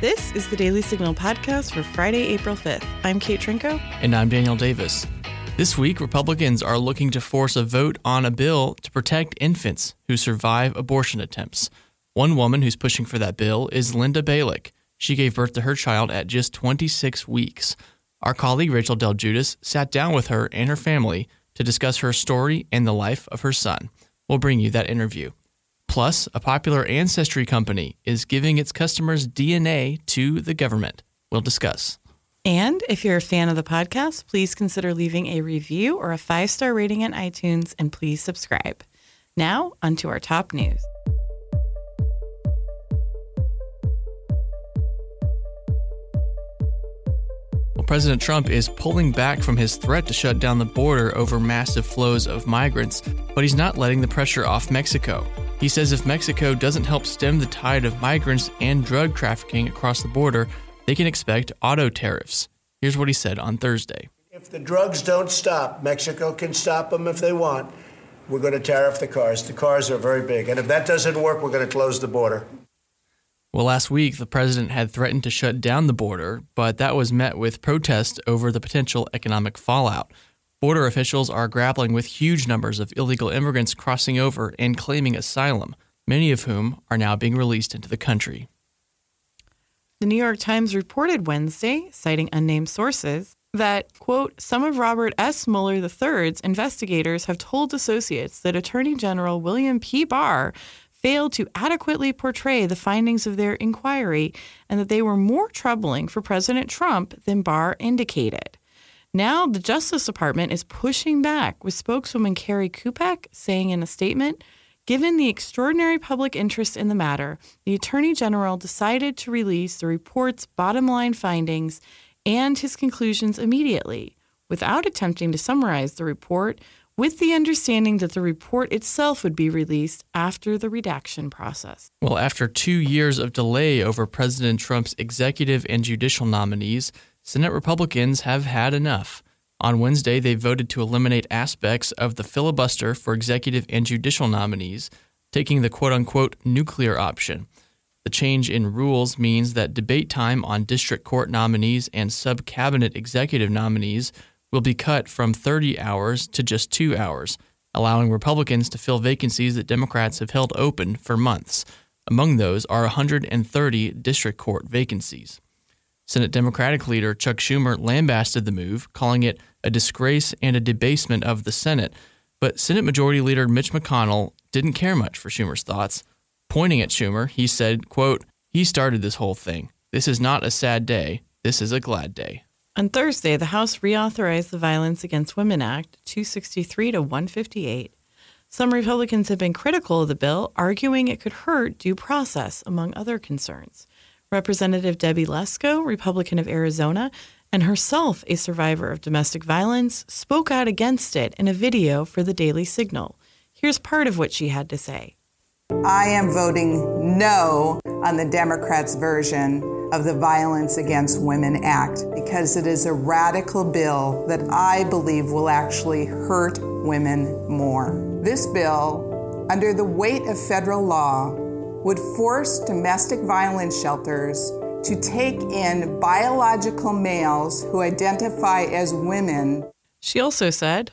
This is the Daily Signal podcast for Friday, April 5th. I'm Kate Trinko. And I'm Daniel Davis. This week, Republicans are looking to force a vote on a bill to protect infants who survive abortion attempts. One woman who's pushing for that bill is Linda Balek. She gave birth to her child at just 26 weeks. Our colleague Rachel Del Guidice sat down with her and her family to discuss her story and the life of her son. We'll bring you that interview. Plus, a popular ancestry company is giving its customers DNA to the government. We'll discuss. And if you're a fan of the podcast, please consider leaving a review or a five star rating on iTunes and please subscribe. Now, onto our top news. Well, President Trump is pulling back from his threat to shut down the border over massive flows of migrants, but he's not letting the pressure off Mexico. He says if Mexico doesn't help stem the tide of migrants and drug trafficking across the border, they can expect auto tariffs. Here's what he said on Thursday. If the drugs don't stop, Mexico can stop them if they want. We're going to tariff the cars. The cars are very big. And if that doesn't work, we're going to close the border. Well, last week, the president had threatened to shut down the border, but that was met with protest over the potential economic fallout. Border officials are grappling with huge numbers of illegal immigrants crossing over and claiming asylum, many of whom are now being released into the country. The New York Times reported Wednesday, citing unnamed sources, that, quote, some of Robert S. Mueller III's investigators have told associates that Attorney General William P. Barr failed to adequately portray the findings of their inquiry and that they were more troubling for President Trump than Barr indicated. Now, the Justice Department is pushing back, with spokeswoman Kerri Kupec saying in a statement Given the extraordinary public interest in the matter, the Attorney General decided to release the report's bottom line findings and his conclusions immediately, without attempting to summarize the report, with the understanding that the report itself would be released after the redaction process. Well, after two years of delay over President Trump's executive and judicial nominees, Senate Republicans have had enough. On Wednesday, they voted to eliminate aspects of the filibuster for executive and judicial nominees, taking the quote unquote nuclear option. The change in rules means that debate time on district court nominees and sub cabinet executive nominees will be cut from 30 hours to just two hours, allowing Republicans to fill vacancies that Democrats have held open for months. Among those are 130 district court vacancies. Senate Democratic leader Chuck Schumer lambasted the move, calling it a disgrace and a debasement of the Senate. But Senate Majority Leader Mitch McConnell didn't care much for Schumer's thoughts. Pointing at Schumer, he said, quote, He started this whole thing. This is not a sad day. This is a glad day. On Thursday, the House reauthorized the Violence Against Women Act 263 to 158. Some Republicans have been critical of the bill, arguing it could hurt due process, among other concerns. Representative Debbie Lesko, Republican of Arizona, and herself a survivor of domestic violence, spoke out against it in a video for the Daily Signal. Here's part of what she had to say. I am voting no on the Democrats' version of the Violence Against Women Act because it is a radical bill that I believe will actually hurt women more. This bill, under the weight of federal law, would force domestic violence shelters to take in biological males who identify as women. She also said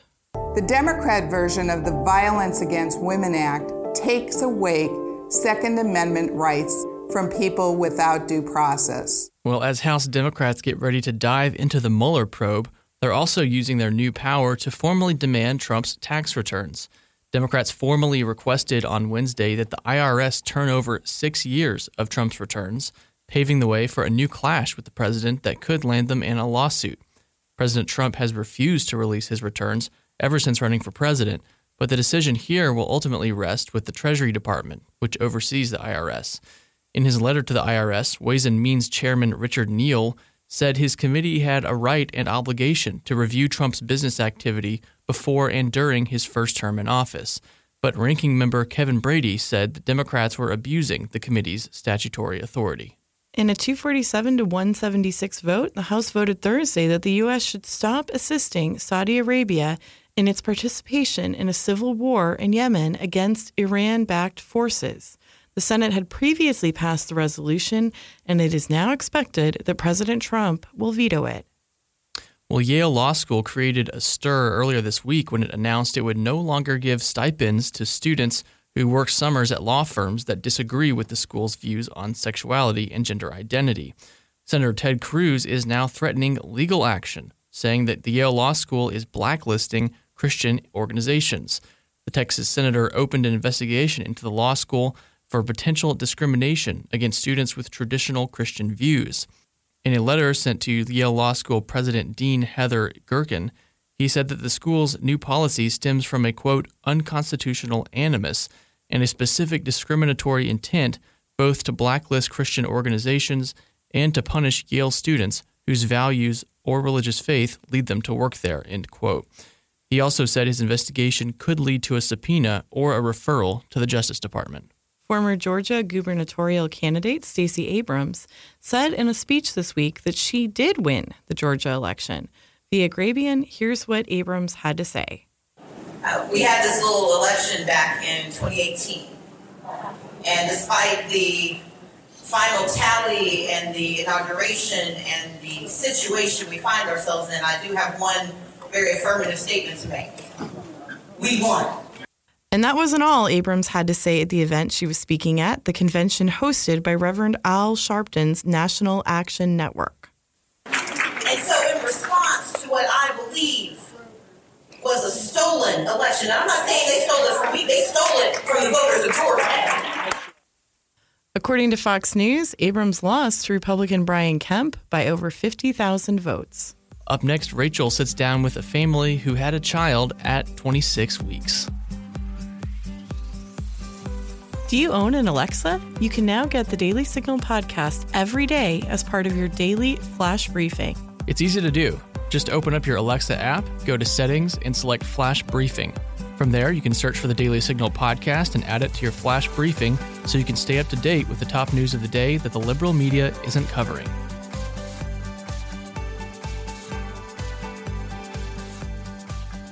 The Democrat version of the Violence Against Women Act takes away Second Amendment rights from people without due process. Well, as House Democrats get ready to dive into the Mueller probe, they're also using their new power to formally demand Trump's tax returns. Democrats formally requested on Wednesday that the IRS turn over six years of Trump's returns, paving the way for a new clash with the president that could land them in a lawsuit. President Trump has refused to release his returns ever since running for president, but the decision here will ultimately rest with the Treasury Department, which oversees the IRS. In his letter to the IRS, Ways and Means Chairman Richard Neal said his committee had a right and obligation to review Trump's business activity before and during his first term in office. But ranking member Kevin Brady said the Democrats were abusing the committee's statutory authority. In a 247 to 176 vote, the House voted Thursday that the U.S. should stop assisting Saudi Arabia in its participation in a civil war in Yemen against Iran backed forces. The Senate had previously passed the resolution, and it is now expected that President Trump will veto it. Well, Yale Law School created a stir earlier this week when it announced it would no longer give stipends to students who work summers at law firms that disagree with the school's views on sexuality and gender identity. Senator Ted Cruz is now threatening legal action, saying that the Yale Law School is blacklisting Christian organizations. The Texas senator opened an investigation into the law school for potential discrimination against students with traditional Christian views. In a letter sent to Yale Law School President Dean Heather Gerken, he said that the school's new policy stems from a quote, unconstitutional animus and a specific discriminatory intent both to blacklist Christian organizations and to punish Yale students whose values or religious faith lead them to work there, end quote. He also said his investigation could lead to a subpoena or a referral to the Justice Department. Former Georgia gubernatorial candidate Stacey Abrams said in a speech this week that she did win the Georgia election. Via Grabien, here's what Abrams had to say. Uh, we had this little election back in 2018. And despite the final tally and the inauguration and the situation we find ourselves in, I do have one very affirmative statement to make. We won. And that wasn't all Abrams had to say at the event she was speaking at, the convention hosted by Reverend Al Sharpton's National Action Network. And so, in response to what I believe was a stolen election, I'm not saying they stole it from me, they stole it from the voters of Georgia. According to Fox News, Abrams lost to Republican Brian Kemp by over 50,000 votes. Up next, Rachel sits down with a family who had a child at 26 weeks. Do you own an Alexa? You can now get the Daily Signal podcast every day as part of your daily flash briefing. It's easy to do. Just open up your Alexa app, go to settings, and select Flash Briefing. From there, you can search for the Daily Signal podcast and add it to your flash briefing so you can stay up to date with the top news of the day that the liberal media isn't covering.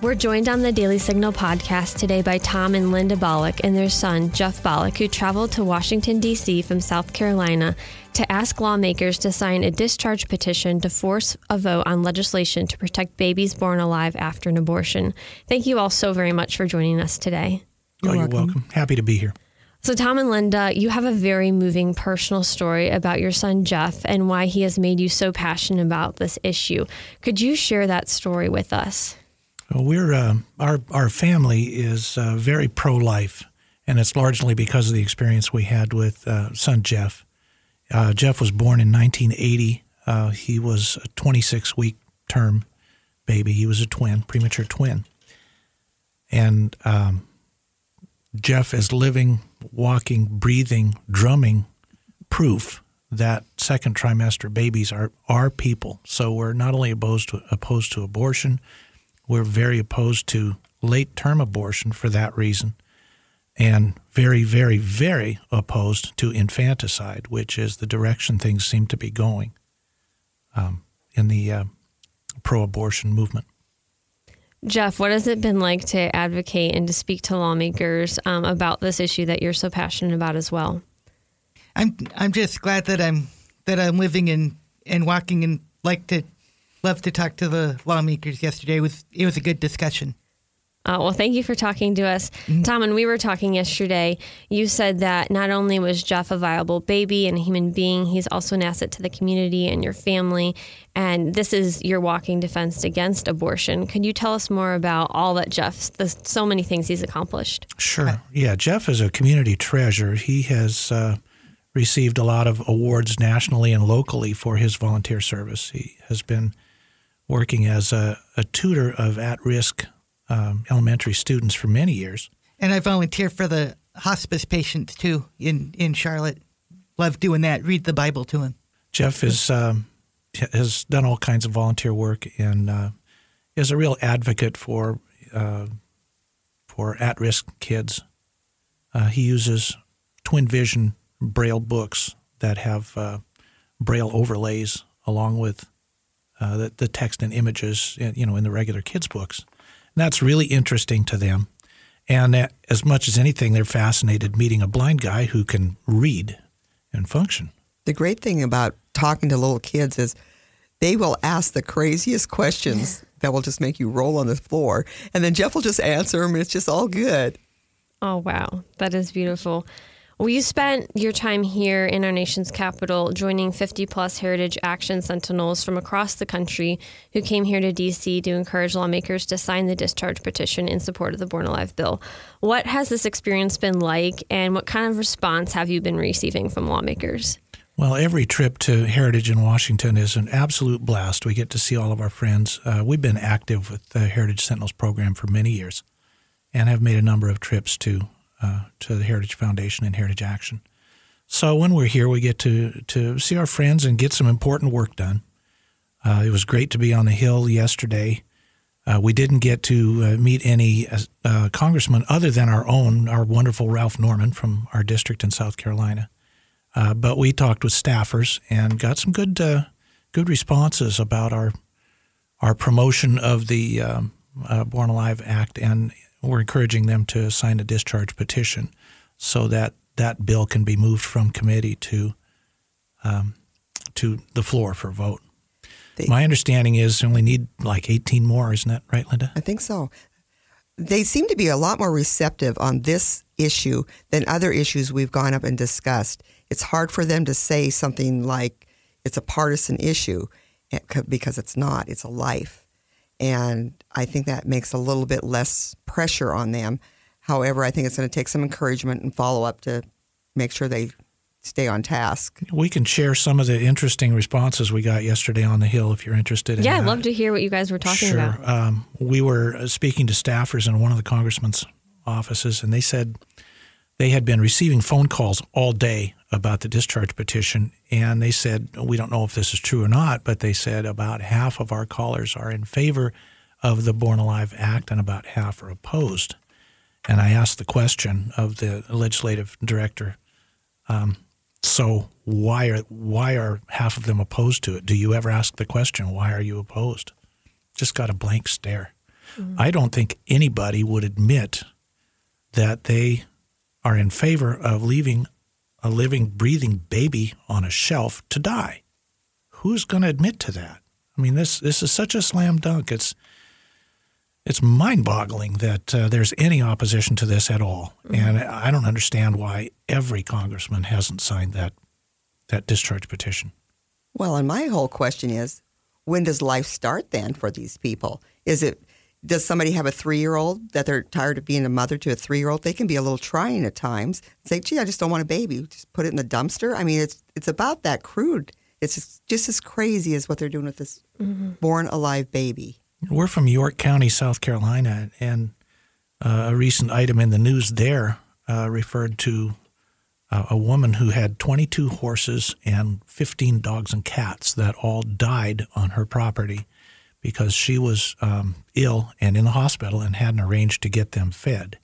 We're joined on the Daily Signal podcast today by Tom and Linda Balek and their son, Jeff Balek, who traveled to Washington, D.C. from South Carolina to ask lawmakers to sign a discharge petition to force a vote on legislation to protect babies born alive after an abortion. Thank you all so very much for joining us today. You're, oh, you're welcome. welcome. Happy to be here. So, Tom and Linda, you have a very moving personal story about your son Jeff and why he has made you so passionate about this issue. Could you share that story with us? Well, we're uh, our our family is uh, very pro life, and it's largely because of the experience we had with uh, son Jeff. Uh, Jeff was born in 1980. Uh, he was a 26 week term baby. He was a twin, premature twin, and um, Jeff is living, walking, breathing, drumming proof that second trimester babies are are people. So we're not only opposed to opposed to abortion we're very opposed to late term abortion for that reason, and very, very, very opposed to infanticide, which is the direction things seem to be going um, in the uh, pro abortion movement. Jeff, what has it been like to advocate and to speak to lawmakers um, about this issue that you're so passionate about as well? I'm I'm just glad that I'm that I'm living and and walking and like to love to talk to the lawmakers yesterday. It was it was a good discussion. Uh, well, thank you for talking to us. Mm-hmm. Tom, and we were talking yesterday. You said that not only was Jeff a viable baby and a human being, he's also an asset to the community and your family. And this is your walking defense against abortion. Could you tell us more about all that Jeff's, the, so many things he's accomplished? Sure. Yeah, Jeff is a community treasure. He has uh, received a lot of awards nationally and locally for his volunteer service. He has been working as a, a tutor of at risk um, elementary students for many years. And I volunteer for the hospice patients too in, in Charlotte. Love doing that. Read the Bible to him. Jeff is, um, has done all kinds of volunteer work and uh, is a real advocate for, uh, for at risk kids. Uh, he uses Twin Vision Braille books that have uh, Braille overlays along with uh, the, the text and images, you know, in the regular kids' books. And that's really interesting to them. And uh, as much as anything, they're fascinated meeting a blind guy who can read and function. The great thing about talking to little kids is they will ask the craziest questions that will just make you roll on the floor. And then Jeff will just answer them, and it's just all good. Oh, wow. That is beautiful. Well, you spent your time here in our nation's capital joining 50 plus Heritage Action Sentinels from across the country who came here to D.C. to encourage lawmakers to sign the discharge petition in support of the Born Alive bill. What has this experience been like, and what kind of response have you been receiving from lawmakers? Well, every trip to Heritage in Washington is an absolute blast. We get to see all of our friends. Uh, we've been active with the Heritage Sentinels program for many years and have made a number of trips to uh, to the Heritage Foundation and Heritage Action. So when we're here, we get to to see our friends and get some important work done. Uh, it was great to be on the Hill yesterday. Uh, we didn't get to uh, meet any uh, uh, congressman other than our own, our wonderful Ralph Norman from our district in South Carolina. Uh, but we talked with staffers and got some good good responses about our our promotion of the um, Born Alive Act and we're encouraging them to sign a discharge petition so that that bill can be moved from committee to um, to the floor for vote. They, My understanding is we only need like 18 more, isn't that right, Linda? I think so. They seem to be a lot more receptive on this issue than other issues we've gone up and discussed. It's hard for them to say something like it's a partisan issue eh, because it's not, it's a life. And I think that makes a little bit less pressure on them. However, I think it's going to take some encouragement and follow up to make sure they stay on task. We can share some of the interesting responses we got yesterday on the Hill if you're interested in Yeah, that. I'd love to hear what you guys were talking sure. about. Um, we were speaking to staffers in one of the congressman's offices, and they said they had been receiving phone calls all day about the discharge petition. And they said, we don't know if this is true or not, but they said about half of our callers are in favor of the Born Alive Act and about half are opposed. And I asked the question of the legislative director, um, so why are why are half of them opposed to it? Do you ever ask the question, why are you opposed? Just got a blank stare. Mm-hmm. I don't think anybody would admit that they are in favor of leaving a living, breathing baby on a shelf to die. Who's going to admit to that? I mean, this this is such a slam dunk. It's it's mind-boggling that uh, there's any opposition to this at all, mm-hmm. and I don't understand why every congressman hasn't signed that that discharge petition. Well, and my whole question is, when does life start then for these people? Is it does somebody have a three year old that they're tired of being a mother to a three year old? They can be a little trying at times. Say, gee, I just don't want a baby. Just put it in the dumpster. I mean, it's it's about that crude. It's just, just as crazy as what they're doing with this mm-hmm. born alive baby. We're from York County, South Carolina, and uh, a recent item in the news there uh, referred to uh, a woman who had 22 horses and 15 dogs and cats that all died on her property because she was um, ill and in the hospital and hadn't arranged to get them fed.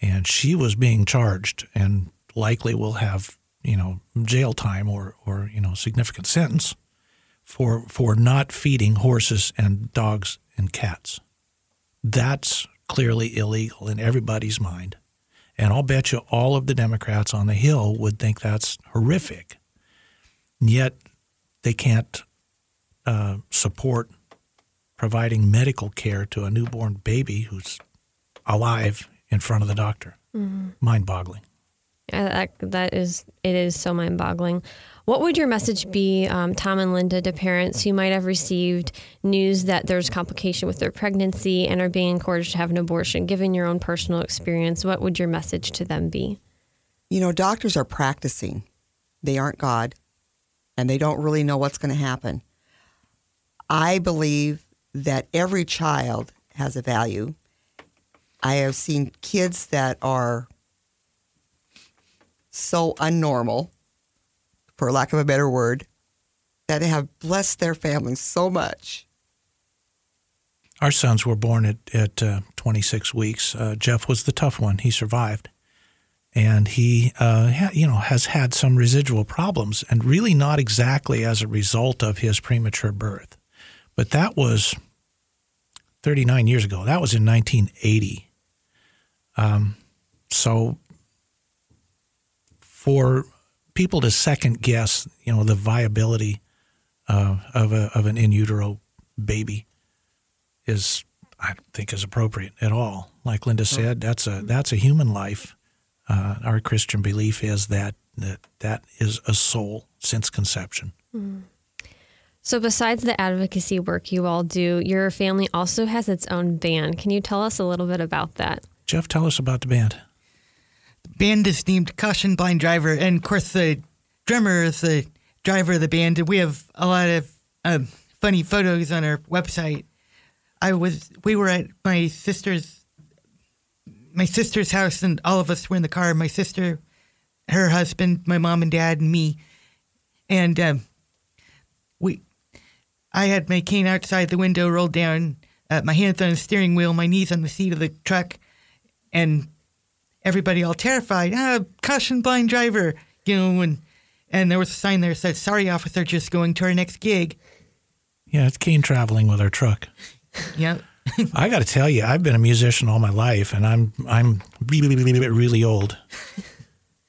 And she was being charged and likely will have, you know, jail time or, or you know, significant sentence for, for not feeding horses and dogs and cats. That's clearly illegal in everybody's mind. And I'll bet you all of the Democrats on the Hill would think that's horrific. Yet they can't uh, support providing medical care to a newborn baby who's alive in front of the doctor. Mm-hmm. Mind boggling. Yeah, that, that is, it is so mind boggling. What would your message be, um, Tom and Linda, to parents who might have received news that there's complication with their pregnancy and are being encouraged to have an abortion? Given your own personal experience, what would your message to them be? You know, doctors are practicing. They aren't God, and they don't really know what's going to happen. I believe that every child has a value. I have seen kids that are so unnormal, for lack of a better word, that have blessed their families so much. Our sons were born at, at uh, 26 weeks. Uh, Jeff was the tough one. He survived. And he, uh, ha- you know, has had some residual problems, and really not exactly as a result of his premature birth. But that was 39 years ago. That was in 1980. Um, so for people to second guess, you know, the viability uh, of a, of an in utero baby is, I don't think, is appropriate at all. Like Linda said, that's a that's a human life. Uh, our Christian belief is that that that is a soul since conception. Mm. So, besides the advocacy work you all do, your family also has its own band. Can you tell us a little bit about that? Jeff, tell us about the band. The band is named Caution Blind Driver, and of course, the drummer is the driver of the band. And we have a lot of um, funny photos on our website. I was, we were at my sister's, my sister's house, and all of us were in the car. My sister, her husband, my mom and dad, and me, and um, we I had my cane outside the window rolled down, uh, my hands on the steering wheel, my knees on the seat of the truck, and everybody all terrified. Ah, caution, blind driver, you know, and and there was a sign there that said, "Sorry, officer, just going to our next gig." Yeah, it's cane traveling with our truck. yeah. I got to tell you, I've been a musician all my life, and I'm I'm really really, really old.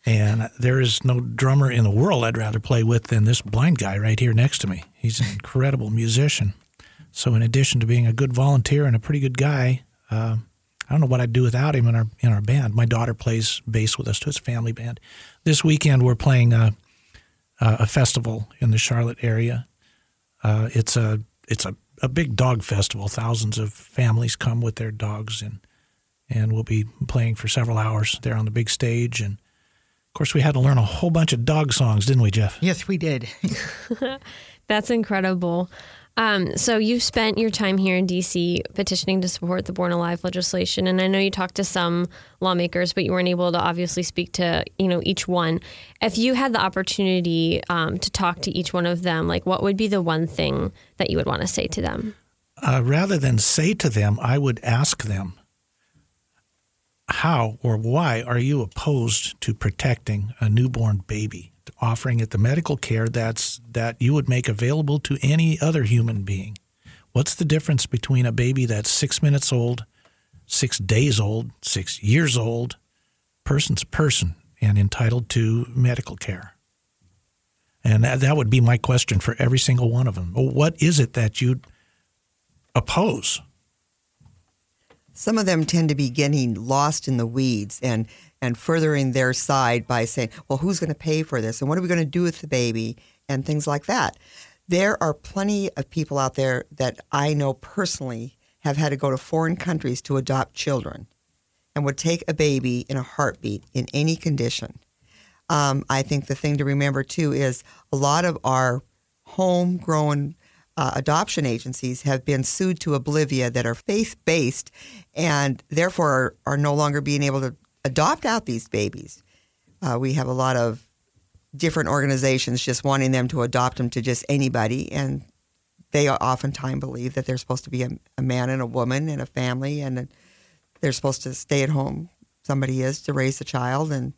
And there is no drummer in the world I'd rather play with than this blind guy right here next to me. He's an incredible musician. So, in addition to being a good volunteer and a pretty good guy, uh, I don't know what I'd do without him in our in our band. My daughter plays bass with us too. It's a family band. This weekend we're playing a, a festival in the Charlotte area. Uh, it's a it's a, a big dog festival. Thousands of families come with their dogs and and we'll be playing for several hours there on the big stage and course, we had to learn a whole bunch of dog songs, didn't we, Jeff? Yes, we did. That's incredible. Um, so you spent your time here in DC petitioning to support the Born Alive legislation, and I know you talked to some lawmakers, but you weren't able to obviously speak to you know each one. If you had the opportunity um, to talk to each one of them, like what would be the one thing that you would want to say to them? Uh, rather than say to them, I would ask them how or why are you opposed to protecting a newborn baby, offering it the medical care that's that you would make available to any other human being? What's the difference between a baby that's six minutes old, six days old, six years old? Person's person and entitled to medical care. And that, that would be my question for every single one of them. What is it that you'd oppose? Some of them tend to be getting lost in the weeds and and furthering their side by saying, "Well, who's going to pay for this? And what are we going to do with the baby?" and things like that. There are plenty of people out there that I know personally have had to go to foreign countries to adopt children and would take a baby in a heartbeat in any condition. Um, I think the thing to remember too is a lot of our homegrown uh, adoption agencies have been sued to oblivia that are faith based and therefore are, are, no longer being able to adopt out these babies. Uh, we have a lot of different organizations just wanting them to adopt them to just anybody, and they oftentimes believe that they're supposed to be a, a man and a woman and a family, and they're supposed to stay at home. Somebody is to raise a child and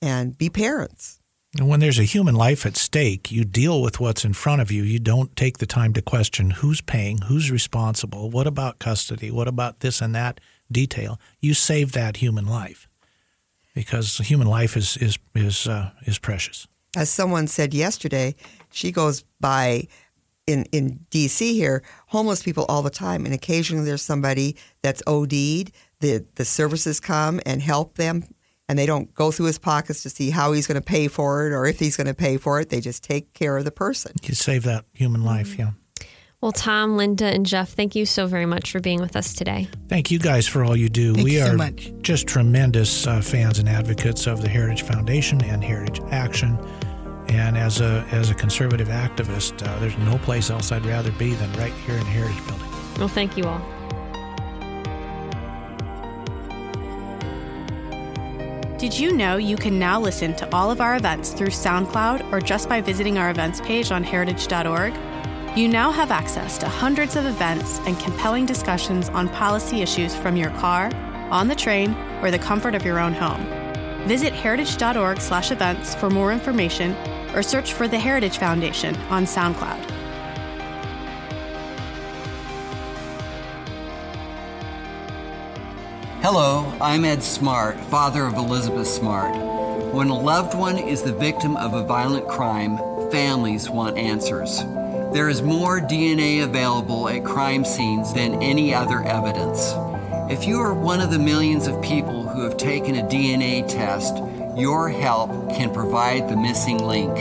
and be parents. And when there's a human life at stake, you deal with what's in front of you. You don't take the time to question who's paying, who's responsible, what about custody, what about this and that detail. You save that human life because human life is is is uh, is precious. As someone said yesterday, she goes by in in D.C. here, homeless people all the time, and occasionally there's somebody that's OD'd. The the services come and help them and they don't go through his pockets to see how he's going to pay for it or if he's going to pay for it. They just take care of the person. You save that human life, yeah. Well, Tom, Linda, and Jeff, thank you so very much for being with us today. Thank you guys for all you do. Thank we you are so much. just tremendous uh, fans and advocates of the Heritage Foundation and Heritage Action. And as a as a conservative activist, uh, there's no place else I'd rather be than right here in the Heritage Building. Well, thank you all. Did you know you can now listen to all of our events through SoundCloud or just by visiting our events page on heritage.org? You now have access to hundreds of events and compelling discussions on policy issues from your car, on the train, or the comfort of your own home. Visit heritage.org/events for more information or search for the Heritage Foundation on SoundCloud. Hello, I'm Ed Smart, father of Elizabeth Smart. When a loved one is the victim of a violent crime, families want answers. There is more DNA available at crime scenes than any other evidence. If you are one of the millions of people who have taken a DNA test, your help can provide the missing link.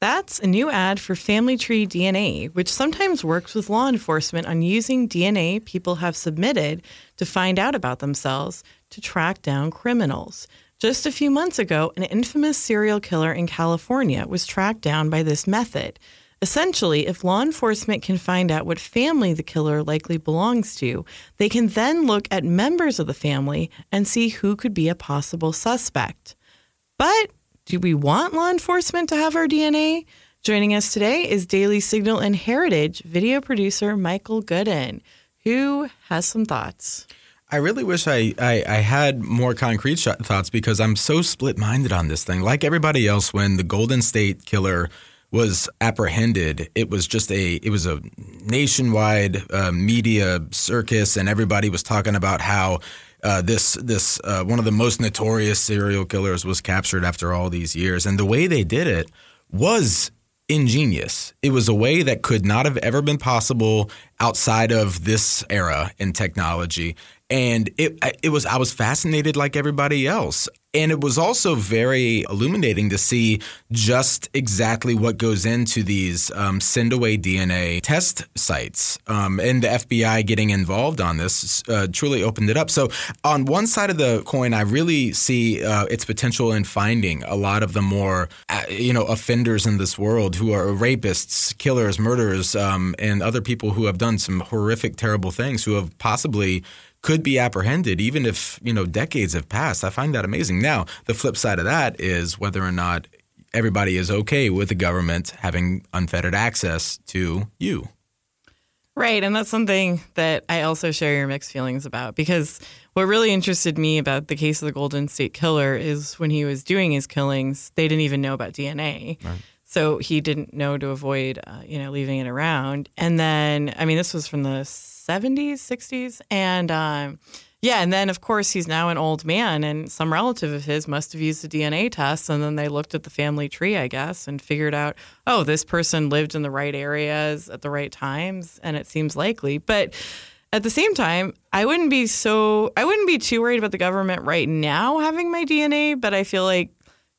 That's a new ad for Family Tree DNA, which sometimes works with law enforcement on using DNA people have submitted to find out about themselves to track down criminals. Just a few months ago, an infamous serial killer in California was tracked down by this method. Essentially, if law enforcement can find out what family the killer likely belongs to, they can then look at members of the family and see who could be a possible suspect. But do we want law enforcement to have our DNA? Joining us today is Daily Signal and Heritage video producer Michael Gooden, who has some thoughts. I really wish I, I, I had more concrete thoughts because I'm so split minded on this thing. Like everybody else, when the Golden State Killer was apprehended, it was just a it was a nationwide uh, media circus, and everybody was talking about how uh, this this uh, one of the most notorious serial killers was captured after all these years, and the way they did it was ingenious. It was a way that could not have ever been possible outside of this era in technology. And it it was I was fascinated like everybody else. And it was also very illuminating to see just exactly what goes into these um, send away DNA test sites. Um, and the FBI getting involved on this uh, truly opened it up. So, on one side of the coin, I really see uh, its potential in finding a lot of the more, uh, you know, offenders in this world who are rapists, killers, murderers, um, and other people who have done some horrific, terrible things who have possibly could be apprehended even if you know decades have passed. I find that amazing. Now, the flip side of that is whether or not everybody is okay with the government having unfettered access to you. Right, and that's something that I also share your mixed feelings about because what really interested me about the case of the Golden State Killer is when he was doing his killings, they didn't even know about DNA. Right. So he didn't know to avoid, uh, you know, leaving it around. And then, I mean, this was from the 70s, 60s. And um, yeah, and then of course he's now an old man, and some relative of his must have used a DNA test. And then they looked at the family tree, I guess, and figured out, oh, this person lived in the right areas at the right times. And it seems likely. But at the same time, I wouldn't be so, I wouldn't be too worried about the government right now having my DNA, but I feel like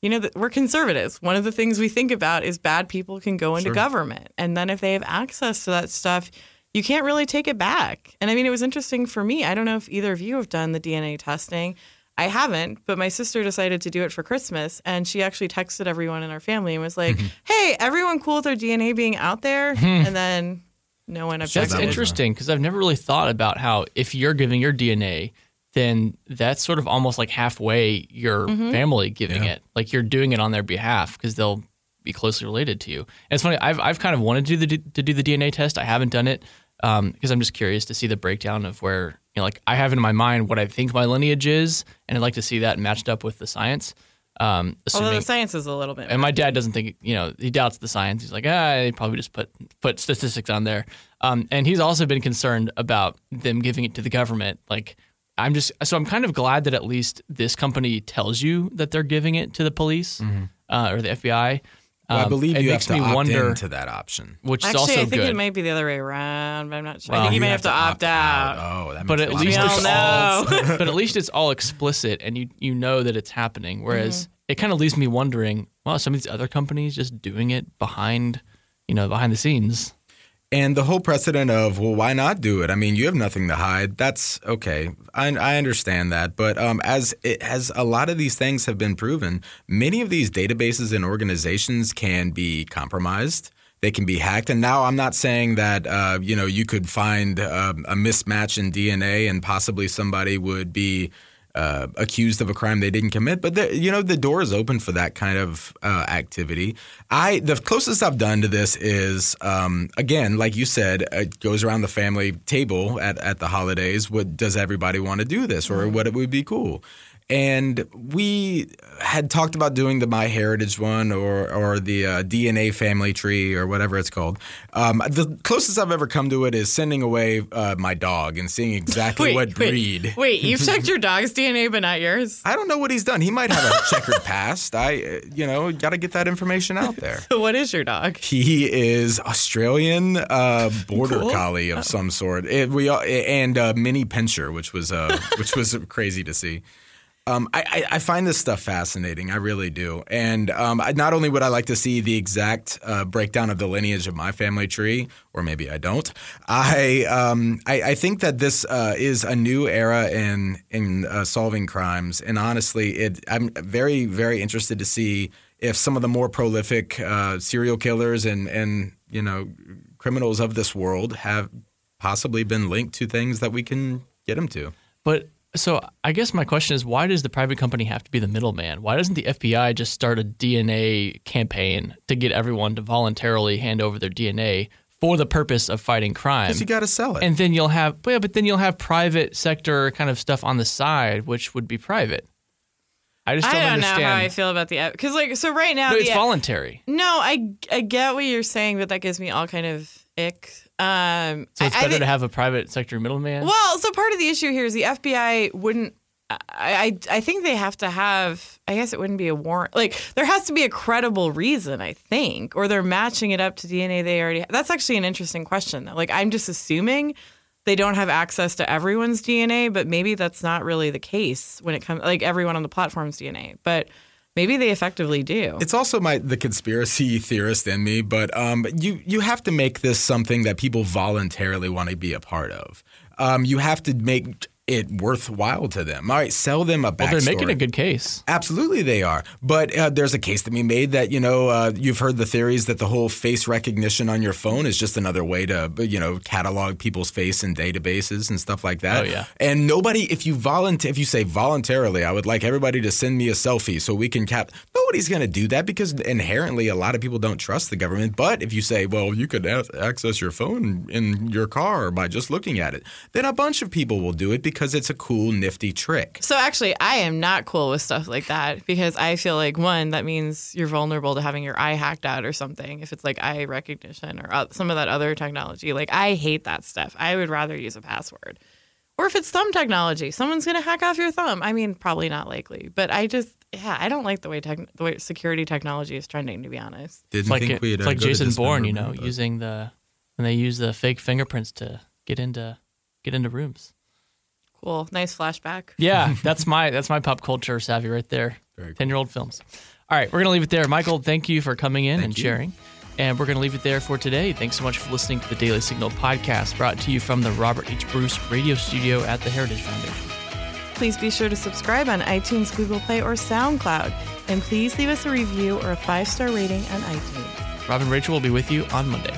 you know, we're conservatives. One of the things we think about is bad people can go into sure. government. And then if they have access to that stuff, you can't really take it back. And I mean, it was interesting for me. I don't know if either of you have done the DNA testing. I haven't, but my sister decided to do it for Christmas, and she actually texted everyone in our family and was like, mm-hmm. "Hey, everyone, cool with their DNA being out there?" Hmm. and then no one objected. That's interesting because I've never really thought about how if you're giving your DNA, then that's sort of almost like halfway your mm-hmm. family giving yeah. it. Like you're doing it on their behalf because they'll be closely related to you. And it's funny. I've I've kind of wanted to do the to do the DNA test. I haven't done it because um, I'm just curious to see the breakdown of where you know, like I have in my mind what I think my lineage is, and I'd like to see that matched up with the science. Um, assuming, Although the science is a little bit, and my dad doesn't think you know he doubts the science. He's like, ah, they probably just put put statistics on there. Um, and he's also been concerned about them giving it to the government. Like, I'm just so I'm kind of glad that at least this company tells you that they're giving it to the police mm-hmm. uh, or the FBI. Well, I um, believe you have to opt wonder, into that option, which Actually, is also I think good. it might be the other way around, but I'm not sure. Well, I think you, you may have, have to, opt, opt out. out. Oh, that but at least it's all, but at least it's all explicit, and you you know that it's happening. Whereas mm-hmm. it kind of leaves me wondering, well, some of these other companies just doing it behind, you know, behind the scenes. And the whole precedent of, well, why not do it? I mean, you have nothing to hide. That's okay. I, I understand that. But um, as it has a lot of these things have been proven, many of these databases and organizations can be compromised. They can be hacked. And now I'm not saying that, uh, you know, you could find uh, a mismatch in DNA and possibly somebody would be uh, accused of a crime they didn't commit. But the, you know, the door is open for that kind of uh, activity. I the closest I've done to this is um, again, like you said, it goes around the family table at, at the holidays. What does everybody want to do this, or what it would be cool? And we had talked about doing the My Heritage one or or the uh, DNA family tree or whatever it's called. Um, the closest I've ever come to it is sending away uh, my dog and seeing exactly Wait, what breed. Wait, you've checked your dog's DNA, but not yours. I don't know what he's done. He might have a checkered past. I, uh, you know, got to get that information out there. So what is your dog? He is Australian uh, border Cool. collie of some sort. It, we and uh, mini pinscher, which was uh, which was crazy to see. Um, I, I, find this stuff fascinating. I really do. And um, I, not only would I like to see the exact uh, breakdown of the lineage of my family tree, or maybe I don't. I um, I, I think that this uh, is a new era in in uh, solving crimes. And honestly, it I'm very very interested to see if some of the more prolific uh, serial killers and and you know criminals of this world have possibly been linked to things that we can get them to. But so I guess my question is why does the private company have to be the middleman? Why doesn't the FBI just start a DNA campaign to get everyone to voluntarily hand over their DNA for the purpose of fighting crime? Because you got to sell it. And then you'll have yeah, but then you'll have private sector kind of stuff on the side which would be private. I just don't, I don't understand. know how I feel about the because like so right now no, the, it's voluntary. No, I I get what you're saying, but that gives me all kind of ick. Um, So it's I- I better to have a private sector middleman. Well, so part of the issue here is the FBI wouldn't. I, I I think they have to have. I guess it wouldn't be a warrant. Like there has to be a credible reason. I think, or they're matching it up to DNA they already. Have. That's actually an interesting question. Though. Like I'm just assuming they don't have access to everyone's DNA, but maybe that's not really the case when it comes like everyone on the platform's DNA. But maybe they effectively do. It's also my the conspiracy theorist in me, but um, you you have to make this something that people voluntarily want to be a part of. Um, you have to make it worthwhile to them. All right, sell them a backstory. Well, they're making a good case. Absolutely, they are. But uh, there's a case to be made that you know uh, you've heard the theories that the whole face recognition on your phone is just another way to you know catalog people's face in databases and stuff like that. Oh, yeah. And nobody, if you volunteer, if you say voluntarily, I would like everybody to send me a selfie so we can cap. Nobody's going to do that because inherently a lot of people don't trust the government. But if you say, well, you could a- access your phone in your car by just looking at it, then a bunch of people will do it because it's a cool, nifty trick. So actually, I am not cool with stuff like that because I feel like one, that means you're vulnerable to having your eye hacked out or something. If it's like eye recognition or uh, some of that other technology, like I hate that stuff. I would rather use a password. Or if it's thumb technology, someone's gonna hack off your thumb. I mean, probably not likely, but I just yeah, I don't like the way tech, the way security technology is trending. To be honest, Didn't It's like, think we'd it's like Jason Bourne, you know, but- using the and they use the fake fingerprints to get into get into rooms. Cool, nice flashback. Yeah, that's my that's my pop culture savvy right there. Ten year old films. All right, we're gonna leave it there. Michael, thank you for coming in and you. sharing. And we're gonna leave it there for today. Thanks so much for listening to the Daily Signal podcast, brought to you from the Robert H. Bruce Radio Studio at the Heritage Foundation. Please be sure to subscribe on iTunes, Google Play, or SoundCloud, and please leave us a review or a five star rating on iTunes. Rob and Rachel will be with you on Monday.